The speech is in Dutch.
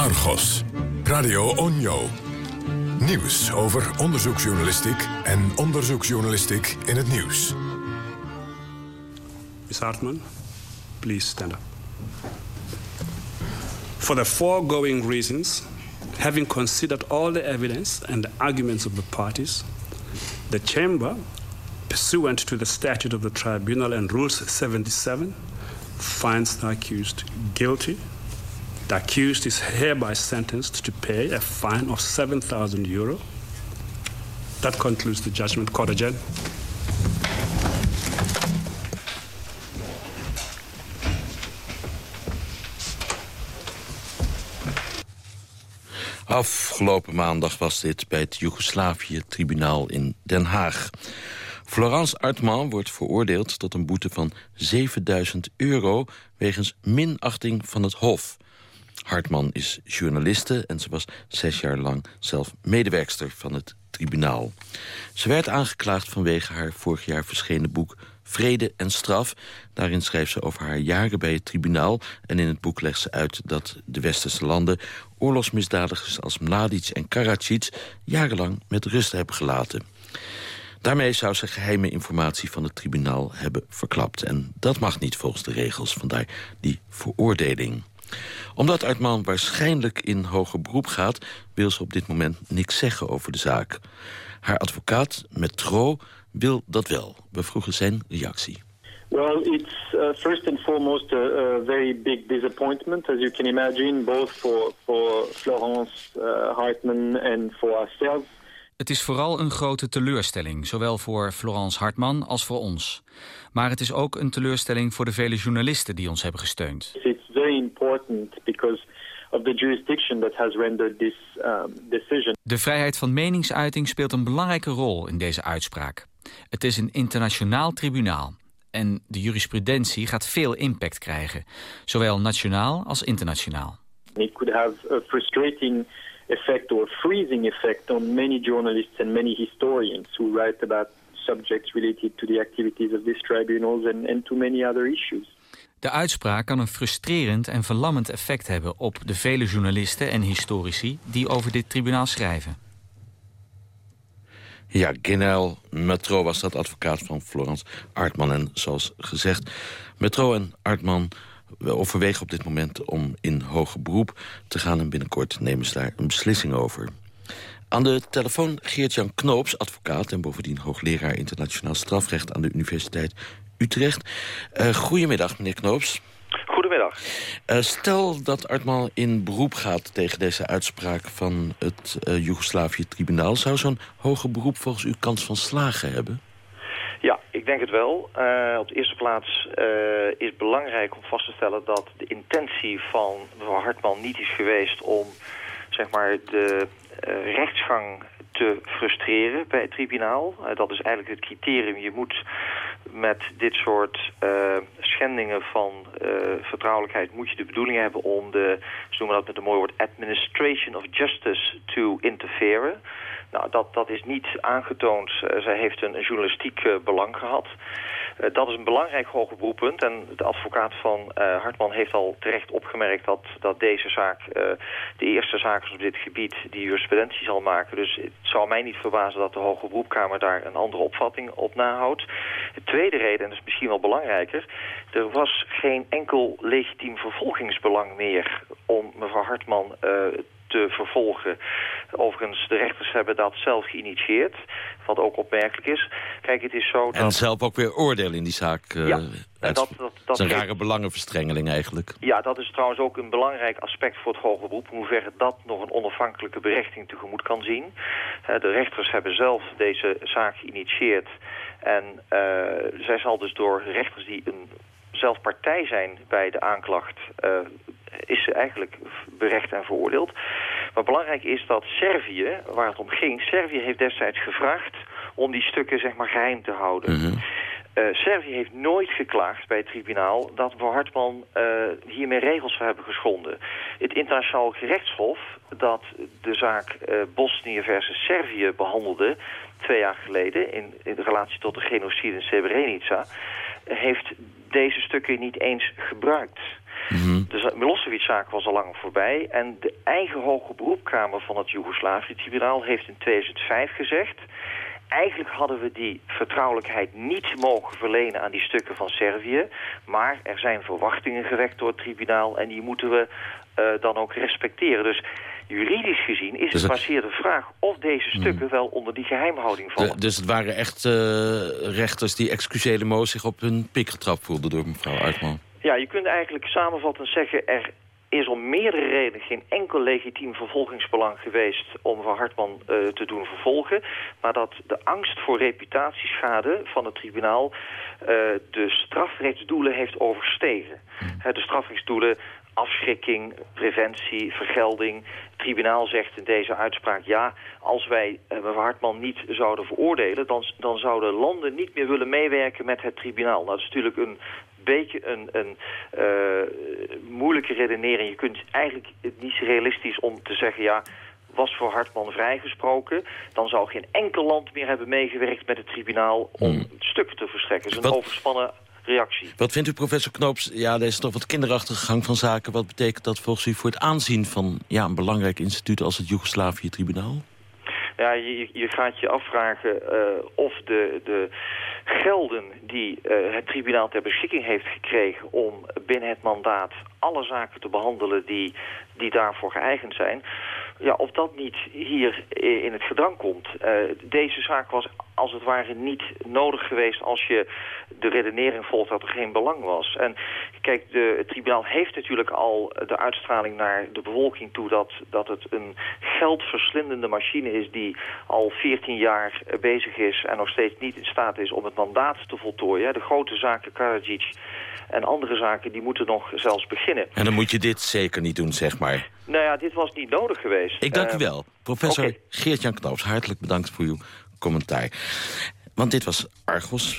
Argos. Radio Onjo. Nieuws over onderzoeksjournalistiek en onderzoeksjournalistiek in het nieuws. Ms. Hartman, please stand up. For the foregoing reasons, having considered all the evidence and the arguments of the parties, the Chamber, pursuant to the statute of the tribunal and Rules 77, finds the accused guilty. The accused is hereby sentenced to pay a fine of 7,000 euro. That concludes the judgment. Court. Afgelopen maandag was dit bij het Joegoslavië-tribunaal in Den Haag. Florence Artman wordt veroordeeld tot een boete van 7000 euro... wegens minachting van het Hof. Hartman is journaliste en ze was zes jaar lang zelf medewerkster van het tribunaal. Ze werd aangeklaagd vanwege haar vorig jaar verschenen boek Vrede en Straf. Daarin schreef ze over haar jaren bij het tribunaal... en in het boek legt ze uit dat de westerse landen... oorlogsmisdadigers als Mladic en Karadzic... jarenlang met rust hebben gelaten. Daarmee zou ze geheime informatie van het tribunaal hebben verklapt. En dat mag niet volgens de regels, vandaar die veroordeling omdat Uitman waarschijnlijk in hoger beroep gaat... wil ze op dit moment niks zeggen over de zaak. Haar advocaat, Metro, wil dat wel. We vroegen zijn reactie. Well, it's uh, first and foremost a, a, very big disappointment, as you can imagine, both for, for Florence uh, Hartman and for ourselves. Het is vooral een grote teleurstelling, zowel voor Florence Hartman als voor ons. Maar het is ook een teleurstelling voor de vele journalisten die ons hebben gesteund. It's important because of the jurisdiction that has rendered this um, decision. De vrijheid van meningsuiting speelt een belangrijke rol in deze uitspraak. Het is een internationaal tribunaal. En de jurisprudentie gaat veel impact krijgen, zowel nationaal als internationaal. It could have a frustrating effect or freezing effect on many journalists and many historians who write about subjects related to the activities of these tribunals and, and to many other issues. De uitspraak kan een frustrerend en verlammend effect hebben op de vele journalisten en historici die over dit tribunaal schrijven. Ja, generaal Metro was dat advocaat van Florence Artman. En zoals gezegd, Metro en Artman overwegen op dit moment om in hoger beroep te gaan. En binnenkort nemen ze daar een beslissing over. Aan de telefoon Geert-Jan Knoops, advocaat... en bovendien hoogleraar internationaal strafrecht aan de Universiteit Utrecht. Uh, goedemiddag, meneer Knoops. Goedemiddag. Uh, stel dat Artman in beroep gaat tegen deze uitspraak van het uh, Joegoslavië-tribunaal... zou zo'n hoger beroep volgens u kans van slagen hebben? Ja, ik denk het wel. Uh, op de eerste plaats uh, is het belangrijk om vast te stellen dat de intentie van mevrouw Hartman niet is geweest om zeg maar, de uh, rechtsgang te frustreren bij het tribunaal. dat is eigenlijk het criterium. Je moet met dit soort uh, schendingen van uh, vertrouwelijkheid... moet je de bedoeling hebben om de, ze noemen dat met een mooi woord... administration of justice to interferen. Nou, dat, dat is niet aangetoond. Uh, zij heeft een, een journalistiek belang gehad. Uh, dat is een belangrijk hoger beroeppunt. En de advocaat van uh, Hartman heeft al terecht opgemerkt dat, dat deze zaak uh, de eerste zaak is op dit gebied die jurisprudentie zal maken. Dus het zou mij niet verbazen dat de Hoge Beroepkamer daar een andere opvatting op nahoudt. De tweede reden, en dat is misschien wel belangrijker, er was geen enkel legitiem vervolgingsbelang meer om mevrouw Hartman te vervolgen. Overigens, de rechters hebben dat zelf geïnitieerd, wat ook opmerkelijk is. Kijk, het is zo en zelf ook weer oordeel in die zaak. Uh, ja, dat, dat, dat, is een rare belangenverstrengeling eigenlijk. Ja, dat is trouwens ook een belangrijk aspect voor het hoger beroep. In hoeverre dat nog een onafhankelijke berechting tegemoet kan zien. De rechters hebben zelf deze zaak geïnitieerd. En uh, zij zal dus door rechters die een zelf partij zijn bij de aanklacht... Uh, is ze eigenlijk berecht en veroordeeld. Maar belangrijk is dat Servië, waar het om ging... Servië heeft destijds gevraagd om die stukken zeg maar geheim te houden. Mm -hmm. uh, Servië heeft nooit geklaagd bij het tribunaal dat mevrouw Hartman uh, hiermee regels zou hebben geschonden. Het internationaal gerechtshof dat de zaak uh, Bosnië versus Servië behandelde twee jaar geleden in, in relatie tot de genocide in Srebrenica heeft deze stukken niet eens gebruikt. De Milosevic-zaak was al lang voorbij. En de eigen hoge beroepkamer van het Joegoslavië-tribunaal heeft in 2005 gezegd... Eigenlijk hadden we die vertrouwelijkheid niet mogen verlenen aan die stukken van Servië. Maar er zijn verwachtingen gewekt door het tribunaal en die moeten we uh, dan ook respecteren. Dus juridisch gezien is het maar zeer de vraag of deze hmm. stukken wel onder die geheimhouding vallen. dus het waren echt uh, rechters die excusele moos zich op hun pik getrapt voelden door mevrouw Uitman. Ja, je kunt eigenlijk samenvattend zeggen... er is om meerdere redenen geen enkel legitiem vervolgingsbelang geweest om Van Hartman uh, te doen vervolgen. Maar dat de angst voor reputatieschade van het tribunaal uh, de strafrechtsdoelen heeft overstegen. Hmm. de strafrechtsdoelen afschrikking, preventie, vergelding. Het tribunaal zegt in deze uitspraak... ja, als wij mevrouw Hartman niet zouden veroordelen... Dan, dan zouden landen niet meer willen meewerken met het tribunaal. Nou, dat is natuurlijk een beetje een, een uh, moeilijke redenering. Je kunt eigenlijk het niet realistisch om te zeggen... ja, was voor Hartman vrijgesproken... dan zou geen enkel land meer hebben meegewerkt met het tribunaal... om hmm. stukken te verstrekken. Het is een overspannen reactie. Wat vindt u, professor Knoops? Ja, deze is toch wat kinderachtige gang van zaken. Wat betekent dat volgens u voor het aanzien van ja, een belangrijk instituut... als het Joegoslavië-tribunaal? Ja, je, gaat je afvragen uh, of de, de gelden die uh, het tribunaal ter beschikking heeft gekregen... om binnen het mandaat alle zaken te behandelen die, die daarvoor geëigend zijn... Ja, of dat niet hier in het gedrang komt. Uh, deze zaak was als het ware niet nodig geweest als je de redenering volgt dat er geen belang was. En kijk, de, het tribunaal heeft natuurlijk al de uitstraling naar de bevolking toe dat, dat het een geldverslindende machine is die al 14 jaar bezig is en nog steeds niet in staat is om het mandaat te voltooien. De grote zaken Karadzic en andere zaken die moeten nog zelfs beginnen. En dan moet je dit zeker niet doen, zeg maar. Nou ja, dit was niet nodig geweest. Ik dank u ehm, wel. Professor okay. Geert-Jan Knoops, hartelijk bedankt voor uw commentaar. Want dit was Argos